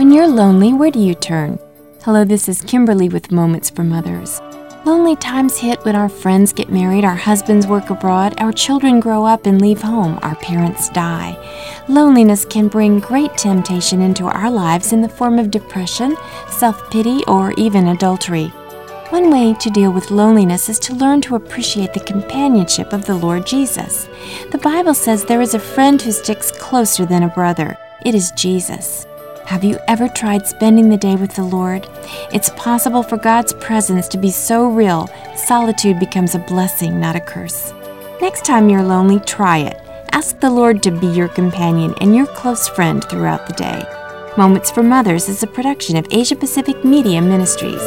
When you're lonely, where do you turn? Hello, this is Kimberly with Moments for Mothers. Lonely times hit when our friends get married, our husbands work abroad, our children grow up and leave home, our parents die. Loneliness can bring great temptation into our lives in the form of depression, self pity, or even adultery. One way to deal with loneliness is to learn to appreciate the companionship of the Lord Jesus. The Bible says there is a friend who sticks closer than a brother. It is Jesus. Have you ever tried spending the day with the Lord? It's possible for God's presence to be so real, solitude becomes a blessing, not a curse. Next time you're lonely, try it. Ask the Lord to be your companion and your close friend throughout the day. Moments for Mothers is a production of Asia Pacific Media Ministries.